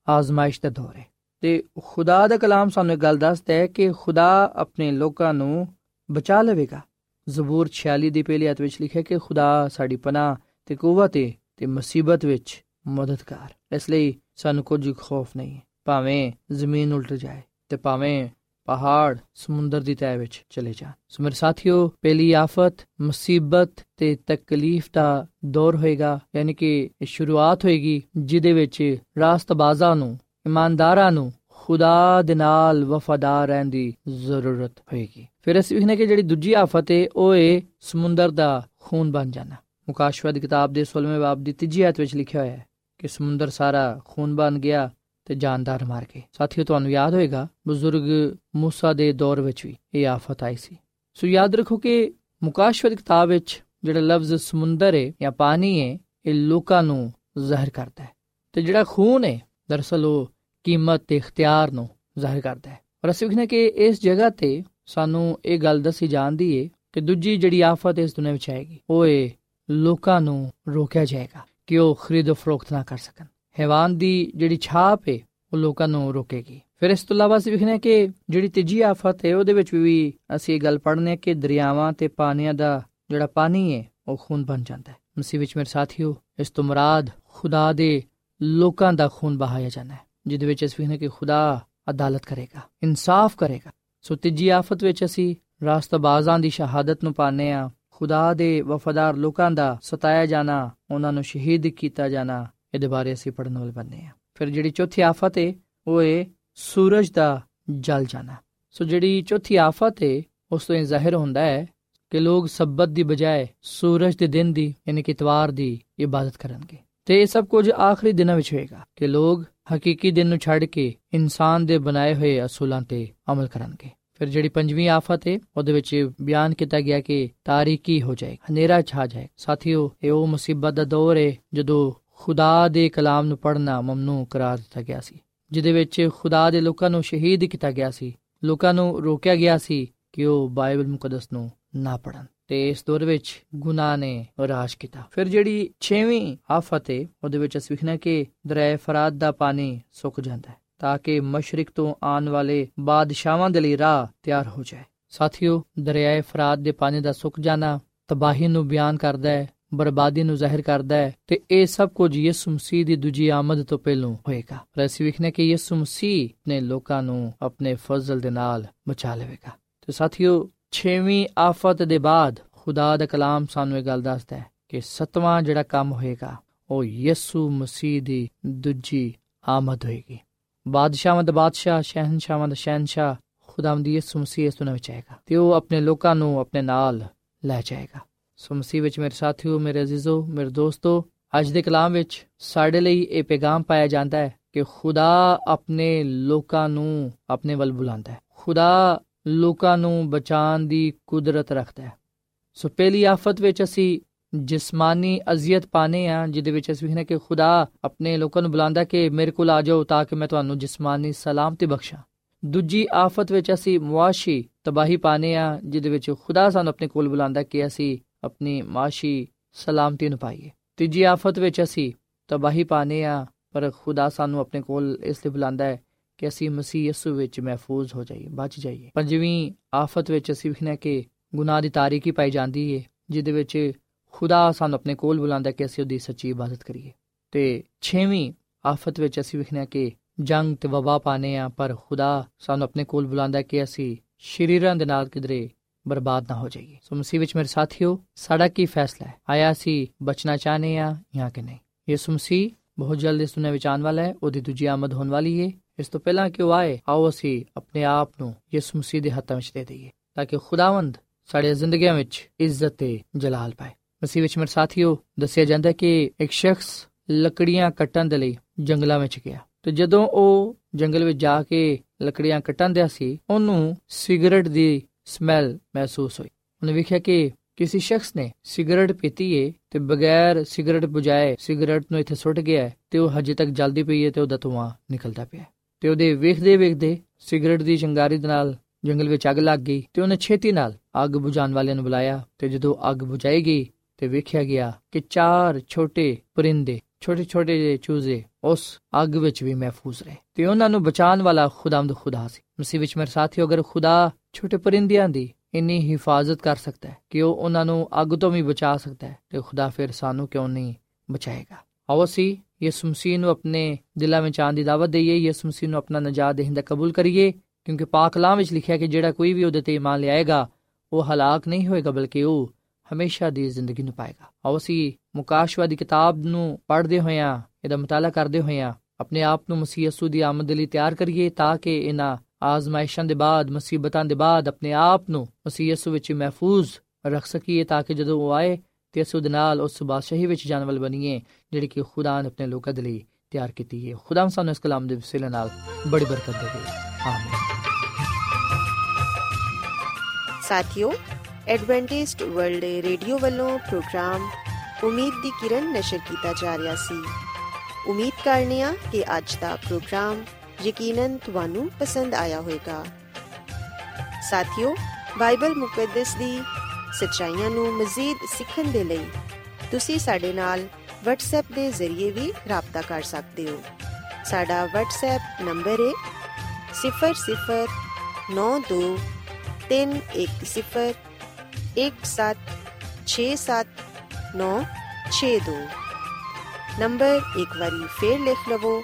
ਆਜ਼ਮਾਇਸ਼ ਦਾ ਦੌਰ ਹੈ। ਤੇ ਖੁਦਾ ਦਾ ਕਲਾਮ ਸਾਨੂੰ ਇੱਕ ਗੱਲ ਦੱਸਦਾ ਹੈ ਕਿ ਖੁਦਾ ਆਪਣੇ ਲੋਕਾਂ ਨੂੰ ਬਚਾ ਲਵੇਗਾ। ਜ਼ਬੂਰ 46 ਦੀ ਪਹਿਲੀ ਆਇਤ ਵਿੱਚ ਲਿਖਿਆ ਕਿ ਖੁਦਾ ਸਾਡੀ ਪਨਾਹ ਤੇ ਕੂਵਤ ਹੈ ਤੇ ਮੁਸੀਬਤ ਵਿੱਚ ਮਦਦਗਾਰ। ਇਸ ਲਈ ਸਾਨੂੰ ਕੁਝ ਖੌਫ ਨਹੀਂ ਹੈ। ਭਾਵੇਂ ਜ਼ਮੀਨ ਉਲਟ ਜਾਏ ਤੇ ਭਾਵੇਂ ਪਹਾੜ ਸਮੁੰਦਰ ਦੀ ਤਹਿ ਵਿੱਚ ਚਲੇ ਜਾਣ। ਸੋ ਮੇਰੇ ਸਾਥੀਓ, ਪਹਿਲੀ ਆਫਤ ਮੁਸੀਬਤ ਤੇ ਤਕਲੀਫ ਦਾ ਦੌਰ ਹੋਏਗਾ, ਯਾਨੀ ਕਿ ਇਹ ਸ਼ੁਰੂਆਤ ਹੋਏਗੀ, ਜਿਹਦੇ ਵਿੱਚ ਰਾਸਤਬਾਜ਼ਾਂ ਨੂੰ ਇਮਾਨਦਾਰਾਂ ਨੂੰ ਖੁਦਾ ਦੇ ਨਾਲ ਵਫਾਦਾਰ ਰਹਿਣ ਦੀ ਜ਼ਰੂਰਤ ਹੋਏਗੀ ਫਿਰ ਅਸੀਂ ਵੇਖਨੇ ਕਿ ਜਿਹੜੀ ਦੂਜੀ ਆਫਤ ਹੈ ਉਹ ਹੈ ਸਮੁੰਦਰ ਦਾ ਖੂਨ ਬਣ ਜਾਣਾ ਮੁਕਾਸ਼ਵਾ ਦੀ ਕਿਤਾਬ ਦੇ 16ਵੇਂ ਬਾਬ ਦੀ ਤੀਜੀ ਆਇਤ ਵਿੱਚ ਲਿਖਿਆ ਹੋਇਆ ਹੈ ਕਿ ਸਮੁੰਦਰ ਸਾਰਾ ਖੂਨ ਬਣ ਗਿਆ ਤੇ ਜਾਨਦਾਰ ਮਾਰ ਗਏ ਸਾਥੀਓ ਤੁਹਾਨੂੰ ਯਾਦ ਹੋਏਗਾ ਬਜ਼ੁਰਗ موسی ਦੇ ਦੌਰ ਵਿੱਚ ਵੀ ਇਹ ਆਫਤ ਆਈ ਸੀ ਸੋ ਯਾਦ ਰੱਖੋ ਕਿ ਮੁਕਾਸ਼ਵਾ ਦੀ ਕਿਤਾਬ ਵਿੱਚ ਜਿਹੜਾ ਲਫ਼ਜ਼ ਸਮੁੰਦਰ ਹੈ ਜਾਂ ਪਾਣੀ ਹੈ ਇਹ ਲੋਕਾਂ ਨੂੰ ਜ਼ਾਹਿਰ ਕਰਦਾ ਹੈ ਤੇ ਜਿਹੜਾ ਖੂਨ ਹੈ ਦਰਸਲ ਉਹ ਕੀਮਤ ਤੇ ਇਖਤਿਆਰ ਨੂੰ ਜ਼ਾਹਿਰ ਕਰਦਾ ਹੈ। ਔਰ ਅਸੀਂ ਵੇਖਨੇ ਕਿ ਇਸ ਜਗ੍ਹਾ ਤੇ ਸਾਨੂੰ ਇਹ ਗੱਲ ਦੱਸੀ ਜਾਂਦੀ ਹੈ ਕਿ ਦੂਜੀ ਜਿਹੜੀ ਆਫਤ ਇਸ ਦੁਨੀਆਂ ਵਿੱਚ ਆਏਗੀ, ਉਹ ਹੈ ਲੋਕਾਂ ਨੂੰ ਰੋਕਿਆ ਜਾਏਗਾ ਕਿ ਉਹ ਖਰੀਦੋ ਫਰੋਖਤ ਨਾ ਕਰ ਸਕਣ। ਹੈਵਾਨ ਦੀ ਜਿਹੜੀ ਛਾਪ ਹੈ ਉਹ ਲੋਕਾਂ ਨੂੰ ਰੋਕੇਗੀ। ਫਿਰ ਇਸ ਤੋਂ ਇਲਾਵਾ ਅਸੀਂ ਵੇਖਨੇ ਕਿ ਜਿਹੜੀ ਤੀਜੀ ਆਫਤ ਹੈ ਉਹਦੇ ਵਿੱਚ ਵੀ ਅਸੀਂ ਇਹ ਗੱਲ ਪੜ੍ਹਨੇ ਕਿ ਦਰਿਆਵਾਂ ਤੇ ਪਾਣੀਆਂ ਦਾ ਜਿਹੜਾ ਪਾਣੀ ਹੈ ਉਹ ਖੂਨ ਬਣ ਜਾਂਦਾ ਹੈ। ਮਸੀਹ ਵਿੱਚ ਮੇਰੇ ਸਾਥੀਓ, ਇਸ ਤੋਂ ਮੁਰਾਦ ਖੁਦਾ ਦੇ ਲੋਕਾਂ ਦਾ ਖੂਨ ਬਹਾਇਆ ਜਾਂਦਾ ਹੈ। ਜਿਹਦੇ ਵਿੱਚ ਅਸੀਂ ਵੇਖਨੇ ਕਿ ਖੁਦਾ ਅਦਾਲਤ ਕਰੇਗਾ, ਇਨਸਾਫ ਕਰੇਗਾ। ਸੋ ਤੀਜੀ ਆਫਤ ਵਿੱਚ ਅਸੀਂ ਰਾਸਤਬਾਜ਼ਾਂ ਦੀ ਸ਼ਹਾਦਤ ਨੂੰ ਪਾਣੇ ਆ ਖੁਦਾ ਦੇ ਵਫਾਦਾਰ ਲੋਕਾਂ ਦਾ ਸਤਾਇਆ ਜਾਣਾ, ਉਹਨਾਂ ਨੂੰ ਸ਼ਹੀਦ ਕੀਤਾ ਜਾਣਾ, ਇਹਦੇ ਬਾਰੇ ਅਸੀਂ ਪੜਨ ਵਾਲੇ ਬੰਨੇ ਆ ਫਿਰ ਜਿਹੜੀ ਚੌਥੀ ਆਫਤ ਹੈ ਉਹ ਹੈ ਸੂਰਜ ਦਾ ਜਲ ਜਾਣਾ। ਸੋ ਜਿਹੜੀ ਚੌਥੀ ਆਫਤ ਹੈ ਉਸ ਤੋਂ ਇਹ ਜ਼ਾਹਿਰ ਹੁੰਦਾ ਹੈ ਕਿ ਲੋਕ ਸਬਤ ਦੀ ਬਜਾਏ ਸੂਰਜ ਦੇ ਦਿਨ ਦੀ, ਯਾਨੀ ਕਿ ਇਤਵਾਰ ਦੀ, ਇਬਾਦਤ ਕਰਨਗੇ। ਤੇ ਇਹ ਸਭ ਕੁਝ ਆਖਰੀ ਦਿਨਾਂ ਵਿੱਚ ਹੋਏਗਾ ਕਿ ਲੋਕ ਹਕੀਕੀ ਦਿਨ ਨੂੰ ਛੱਡ ਕੇ ਇਨਸਾਨ ਦੇ ਬਣਾਏ ਹੋਏ ਅਸੂਲਾਂ ਤੇ ਅਮਲ ਕਰਨਗੇ। ਫਿਰ ਜਿਹੜੀ ਪੰਜਵੀਂ ਆਫਤ ਹੈ ਉਹਦੇ ਵਿੱਚ ਬਿਆਨ ਕੀਤਾ ਗਿਆ ਕਿ ਤਾਰੀਕੀ ਹੋ ਜਾਏ ਹਨੇਰਾ ਛਾ ਜਾਏ ਸਾਥੀਓ, ਇਹ ਉਹ ਮੁਸੀਬਤ ਦਾ ਦੌਰ ਹੈ ਜਦੋਂ ਖੁਦਾ ਦੇ ਕਲਾਮ ਨੂੰ ਪੜ੍ਹਨਾ ਮਮਨੂ ਕਰਾਰ ਦਿੱਤਾ ਗਿਆ ਸੀ, ਜਿਹਦੇ ਵਿੱਚ ਖੁਦਾ ਦੇ ਲੋਕਾਂ ਨੂੰ ਸ਼ਹੀਦ ਕੀਤਾ ਗਿਆ ਸੀ, ਲੋਕਾਂ ਨੂੰ ਰੋਕਿਆ ਗਿਆ ਸੀ ਕਿ ਉਹ ਬਾਈਬਲ ਮੁਕੱਦਸ ਨੂੰ ਨਾ ਪੜਨ ਤੇ ਇਸ ਦੌਰ ਵਿੱਚ ਗੁਨਾਹ ਨੇ ਰਾਜ ਕੀਤਾ। ਫਿਰ ਜਿਹੜੀ 6ਵੀਂ ਆਫਤ ਹੈ ਉਹਦੇ ਵਿੱਚ ਅਸੀਂ ਵਿਖਣਾ ਕਿ ਦਰਿਆ ਫਰਾਦ ਦਾ ਪਾਣੀ ਸੁੱਕ ਜਾਂਦਾ ਹੈ, ਤਾਂ ਕਿ ਮਸ਼ਰਕ ਤੋਂ ਆਉਣ ਵਾਲੇ ਬਾਦਸ਼ਾਹਾਂ ਦੇ ਲਈ ਰਾਹ ਤਿਆਰ ਹੋ ਜਾਏ। ਸਾਥੀਓ ਦਰਿਆ ਫਰਾਦ ਦੇ ਪਾਣੀ ਦਾ ਸੁੱਕ ਜਾਣਾ ਤਬਾਹੀ ਨੂੰ ਬਿਆਨ ਕਰਦਾ ਹੈ, ਬਰਬਾਦੀ ਨੂੰ ਜ਼ਾਹਿਰ ਕਰਦਾ ਹੈ, ਤੇ ਇਹ ਸਭ ਕੁਝ ਯਿਸੂ ਮਸੀਹ ਦੀ ਦੂਜੀ ਆਮਦ ਤੋਂ ਪਹਿਲਾਂ ਹੋਏਗਾ। ਪਰ ਅਸੀਂ ਵਿਖਨੇ ਕਿ ਯਿਸੂ ਮਸੀਹ ਨੇ ਲੋਕਾਂ ਨੂੰ ਆਪਣੇ ਫਜ਼ਲ ਦੇ ਨਾਲ ਬਚਾ ਲਵੇਗਾ। ਤੇ ਸਾਥੀਓ 6ਵੀਂ ਆਫਤ ਦੇ ਬਾਅਦ ਖੁਦਾ ਦਾ ਕਲਾਮ ਸਾਨੂੰ ਇਹ ਗੱਲ ਦੱਸਦਾ ਹੈ ਕਿ ਸਤਵਾਂ ਜਿਹੜਾ ਕੰਮ ਹੋਏਗਾ, ਉਹ ਯਿਸੂ ਮਸੀਹ ਦੀ ਦੂਜੀ ਆਮਦ ਹੋਏਗੀ। ਬਾਦਸ਼ਾਹਾਂ ਦਾ ਬਾਦਸ਼ਾਹ, ਸ਼ਹਿਨਸ਼ਾਹਾਂ ਦਾ ਸ਼ਹਿਨਸ਼ਾਹ ਖੁਦਾਵੰਦ ਯਿਸੂ ਮਸੀਹ ਇਸ ਦੁਨੀਆਂ ਵਿੱਚ ਆਏਗਾ ਤੇ ਉਹ ਆਪਣੇ ਲੋਕਾਂ ਨੂੰ ਆਪਣੇ ਨਾਲ ਲੈ ਜਾਏਗਾ। ਸੋ ਮਸੀਹ ਵਿੱਚ ਮੇਰੇ ਸਾਥੀਓ, ਮੇਰੇ ਅਜ਼ੀਜ਼ੋ, ਮੇਰੇ ਦੋਸਤੋ, ਅੱਜ ਦੇ ਕਲਾਮ ਵਿੱਚ ਸਾਡੇ ਲਈ ਇਹ ਪੈਗਾਮ ਪਾਇਆ ਜਾਂਦਾ ਹੈ ਕਿ ਖੁਦਾ ਆਪਣੇ ਲੋਕਾਂ ਨੂੰ ਆਪਣੇ ਵੱਲ ਬੁਲਾਉਂਦਾ ਹੈ। ਖੁਦਾ ਲੋਕਾਂ ਨੂੰ ਬਚਾਉਣ ਦੀ ਕੁਦਰਤ ਰੱਖਦਾ ਹੈ। ਸੋ ਪਹਿਲੀ ਆਫਤ ਵਿੱਚ ਅਸੀਂ ਜਿਸਮਾਨੀ ਅਜ਼ੀਅਤ ਪਾਣੇ ਆ ਜਿਹਦੇ ਵਿੱਚ ਅਸੀਂ ਵੇਖਨੇ ਕਿ ਖੁਦਾ ਆਪਣੇ ਲੋਕਾਂ ਨੂੰ ਬੁਲਾਉਂਦਾ ਕਿ ਮੇਰੇ ਕੋਲ ਆ ਜਾਓ ਤਾਂ ਕਿ ਮੈਂ ਤੁਹਾਨੂੰ ਜਿਸਮਾਨੀ ਸਲਾਮਤੀ ਬਖਸ਼ਾਂ। ਦੂਜੀ ਆਫਤ ਵਿੱਚ ਅਸੀਂ ਮੁਆਸ਼ੀ ਤਬਾਹੀ ਪਾਣੇ ਆ ਜਿਹਦੇ ਵਿੱਚ ਖੁਦਾ ਸਾਨੂੰ ਆਪਣੇ ਕੋਲ ਬੁਲਾਉਂਦਾ ਕਿ ਅਸੀਂ ਆਪਣੀ ਮਾਸ਼ੀ ਸਲਾਮਤੀ ਨੂੰ ਪਾਈਏ। ਤੀਜੀ ਆਫਤ ਵਿੱਚ ਅਸੀਂ ਤਬਾਹੀ ਪਾਣੇ ਆ ਪਰ ਖੁਦਾ ਸਾਨੂੰ ਆਪਣੇ ਕੋਲ ਇਸ ਲਈ ਬੁਲਾਉਂਦਾ ਹੈ ਕਿ ਅਸੀਂ ਮਸੀਹ ਯਿਸੂ ਵਿੱਚ ਮਹਿਫੂਜ਼ ਹੋ ਜਾਈਏ, ਬਚ ਜਾਈਏ। ਪਰ ਜਿਵੇਂ ਆਫਤ ਵਿੱਚ ਅਸੀਂ ਵਿਖਣਾ ਕਿ ਗੁਨਾਹ ਦੀ ਤਾਰੀਕੀ ਪਾਈ ਜਾਂਦੀ ਏ, ਜਿਹਦੇ ਵਿੱਚ ਖੁਦਾ ਸਾਨੂੰ ਆਪਣੇ ਕੋਲ ਬੁਲਾਉਂਦਾ ਕਿ ਅਸੀਂ ਉਹਦੀ ਸੱਚੀ ਇਬਾਦਤ ਕਰੀਏ। ਤੇ ਛੇਵੀਂ ਆਫਤ ਵਿੱਚ ਅਸੀਂ ਵਿਖਣਾ ਕਿ ਜੰਗ ਤੇ ਵਬਾ ਪਾਣੇ ਆ ਪਰ ਖੁਦਾ ਸਾਨੂੰ ਆਪਣੇ ਕੋਲ ਬੁਲਾਉਂਦਾ ਕਿ ਅਸੀਂ ਸ਼ਰੀਰਾਂ ਦੇ ਨਾਲ ਕਿਧਰੇ ਬਰਬਾਦ ਨਾ ਹੋ ਜਾਈਏ। ਸੋ ਮਸੀਹ ਵਿੱਚ ਮੇਰੇ ਸਾਥੀਓ, ਸਾਡਾ ਕੀ ਫੈਸਲਾ ਹੈ? ਆਇਆ ਅਸੀਂ ਬਚਣਾ ਚਾਹਨੇ ਆ ਜਾਂ ਕਿ ਨਹੀਂ? ਯਿਸੂ ਮਸੀਹ ਬਹੁਤ ਜਲਦੀ ਇਸ ਦੁਨੀਆਂ ਵਿੱਚ ਆਉਣ ਵਾਲਾ ਹੈ, ਉਹਦੀ ਦੂਜੀ ਆਮਦ ਹੋਣ ਵਾਲੀ ਹੈ ਇਸ ਤੋਂ ਪਹਿਲਾਂ ਕਿ ਉਹ ਆਏ, ਆਓ ਅਸੀਂ ਆਪਣੇ ਆਪ ਨੂੰ ਯਿਸੂ ਮਸੀਹ ਦੇ ਹੱਥਾਂ ਵਿੱਚ ਦੇ ਦਈਏ, ਤਾਂ ਕਿ ਖੁਦਾਵੰਦ ਸਾਡੇ ਜ਼ਿੰਦਗੀਆਂ ਵਿੱਚ ਇੱਜ਼ਤ ਤੇ ਜਲਾਲ ਪਾਏ। ਮਸੀਹ ਵਿੱਚ ਮੇਰੇ ਸਾਥੀਓ, ਦੱਸਿਆ ਜਾਂਦਾ ਹੈ ਕਿ ਇੱਕ ਸ਼ਖਸ ਲੱਕੜੀਆਂ ਕੱਟਣ ਦੇ ਲਈ ਜੰਗਲਾਂ ਵਿੱਚ ਗਿਆ। ਤੇ ਜਦੋਂ ਉਹ ਜੰਗਲ ਵਿੱਚ ਜਾ ਕੇ ਲੱਕੜੀਆਂ ਕੱਟਣ ਦਿਆ ਸੀ, ਉਹਨੂੰ ਸਿਗਰਟ ਦੀ ਸਮੈਲ ਮਹਿਸੂਸ ਹੋਈ। ਉਹਨੇ ਵੇਖਿਆ ਕਿ ਕਿਸੇ ਸ਼ਖਸ ਨੇ ਸਿਗਰਟ ਪੀਤੀ ਏ ਤੇ ਬਗੈਰ ਸਿਗਰਟ ਬੁਝਾਏ ਸਿਗਰਟ ਨੂੰ ਇੱਥੇ ਸੁੱਟ ਗਿਆ ਹੈ ਤੇ ਉਹ ਹਜੇ ਤੱਕ ਜਲਦੀ ਪਈ ਏ ਤੇ ਉਹਦਾ ਧੂਆਂ ਨਿਕਲਦਾ ਪਿਆ ਹੈ। ਤੇ ਉਹਦੇ ਵੇਖਦੇ ਵੇਖਦੇ ਸਿਗਰਟ ਦੀ ਚੰਗਾਰੀ ਦੇ ਨਾਲ ਜੰਗਲ ਵਿੱਚ ਅੱਗ ਲੱਗ ਗਈ ਤੇ ਉਹਨੇ ਛੇਤੀ ਨਾਲ ਅੱਗ ਬੁਝਾਉਣ ਵਾਲਿਆਂ ਨੂੰ ਬੁਲਾਇਆ ਤੇ ਜਦੋਂ ਅੱਗ ਬੁਝਾਈ ਗਈ ਤੇ ਵੇਖਿਆ ਗਿਆ ਕਿ ਚਾਰ ਛੋਟੇ ਪਰਿੰਦੇ, ਛੋਟੇ ਛੋਟੇ ਜਿਹੇ ਚੂਜ਼ੇ ਉਸ ਅੱਗ ਵਿੱਚ ਵੀ ਮਹਿਫੂਜ਼ ਰਹੇ ਤੇ ਉਹਨਾਂ ਨੂੰ ਬਚਾਉਣ ਵਾਲਾ ਖੁਦਾਮਦ ਖੁਦਾ ਸੀ। ਮਸੀਹ ਵਿੱਚ ਮੇਰੇ ਸਾਥੀਓ, ਅਗਰ ਖੁਦਾ ਛੋਟੇ ਪਰਿੰਦਿਆਂ ਦੀ ਇੰਨੀ ਹਿਫਾਜ਼ਤ ਕਰ ਸਕਦਾ ਹੈ ਕਿ ਉਹ ਉਹਨਾਂ ਨੂੰ ਅੱਗ ਤੋਂ ਵੀ ਬਚਾ ਸਕਦਾ ਹੈ ਤੇ ਖੁਦਾ ਫਿਰ ਸਾਨੂੰ ਕਿਉਂ ਨਹੀਂ ਬਚਾਏਗਾ? ਆਓ ਅਸੀਂ ਯਿਸੂ ਮਸੀਹ ਨੂੰ ਆਪਣੇ ਦਿਲਾਂ ਵਿੱਚ ਆਉਣ ਦੀ ਦਾਵਤ ਦਈਏ, ਯਿਸੂ ਮਸੀਹ ਨੂੰ ਆਪਣਾ ਨਜਾਤ ਦੇਹਿੰਦਾ ਕਬੂਲ ਕਰੀਏ, ਕਿਉਂਕਿ ਪਾਕ ਕਲਾਮ ਵਿੱਚ ਲਿਖਿਆ ਕਿ ਜਿਹੜਾ ਕੋਈ ਵੀ ਉਹਦੇ ਤੇ ਇਮਾਨ ਲਿਆਏਗਾ, ਉਹ ਹਲਾਕ ਨਹੀਂ ਹੋਏਗਾ, ਬਲਕਿ ਉਹ ਹਮੇਸ਼ਾ ਦੀ ਜ਼ਿੰਦਗੀ ਨੂੰ ਪਾਏਗਾ ਆਓ ਅਸੀਂ ਮੁਕਾਸ਼ਵਾਦੀ ਕਿਤਾਬ ਨੂੰ ਪੜ੍ਹਦੇ ਹੋਇਆਂ, ਇਹਦਾ ਮਤਾਲਾ ਕਰਦੇ ਹੋਇਆਂ ਆਪਣੇ ਆਪ ਨੂੰ ਮਸੀਹ ਯਸੂ ਦੀ ਆਮਦ ਲਈ ਤਿਆਰ ਕਰੀਏ, ਤਾਂ ਕਿ ਇਹਨਾਂ ਆਜ਼ਮਾਇਸ਼ਾਂ ਦੇ ਬਾਅਦ, ਮੁਸੀਬਤਾਂ ਦੇ ਬਾਅਦ ਆਪਣੇ ਆਪ ਨੂੰ ਮਸੀਹ ਯਸੂ ਵਿੱਚ ਮਹਿਫੂਜ਼ ਰੱਖ ਸਕੀਏ, ਤਾਂ ਕਿ ਜਦੋਂ ਉਹ ਆਏ ਤੇ ਅਸੀਂ ਉਹਦੇ ਨਾਲ ਉਸ ਬਾਦਸ਼ਾਹੀ ਵਿੱਚ ਜਾਣ ਵਾਲ ਬਣੀਏ, ਜਿਹੜੀ ਕਿ ਖੁਦਾ ਨੇ ਆਪਣੇ ਲੋਕਾਂ ਦੇ ਲਈ ਤਿਆਰ ਕੀਤੀ ਹੈ। ਖੁਦਾ ਸਾਨੂੰ ਇਸ ਕਲਾਮ ਦੇ ਵਸੀਲੇ ਨਾਲ ਬੜੀ ਬਰਕਤ ਦੇਵੇ। ਆਮੀਨ। ਸਾਥਿਓ ਐਡਵੈਂਟਿਸਟ ਵਰਲਡ ਰੇਡੀਓ ਵੱਲੋਂ ਪ੍ਰੋਗਰਾਮ ਉਮੀਦ ਦੀ ਕਿਰਨ ਨਸ਼ਰ ਕੀਤਾ ਜਾ ਰਿਹਾ ਸੀ। ਉਮੀਦ ਕਰਨੇ ਆ ਕਿ ਅੱਜ ਦਾ ਪ੍ਰੋਗਰਾਮ ਯਕੀਨਨ ਤੁਹਾਨੂੰ ਪਸੰਦ ਆਇਆ ਹੋਵੇਗਾ। ਸਾਥਿਓ ਬਾਈਬਲ ਮੁਕੱਦਸ ਦੀ ਸੱਚਾਈਆਂ ਨੂੰ ਮਜ਼ੀਦ ਸਿੱਖਣ ਦੇ ਲਈ ਤੁਸੀਂ ਸਾਡੇ ਨਾਲ WhatsApp ਦੇ ਜ਼ਰੀਏ ਵੀ rabta ਕਰ ਸਕਦੇ ਹੋ। ਸਾਡਾ WhatsApp ਨੰਬਰ ਹੈ 0092 310 1767 ਨੰਬਰ ਇੱਕ ਵਾਰੀ ਫੇਰ ਲਿਖ ਲਵੋ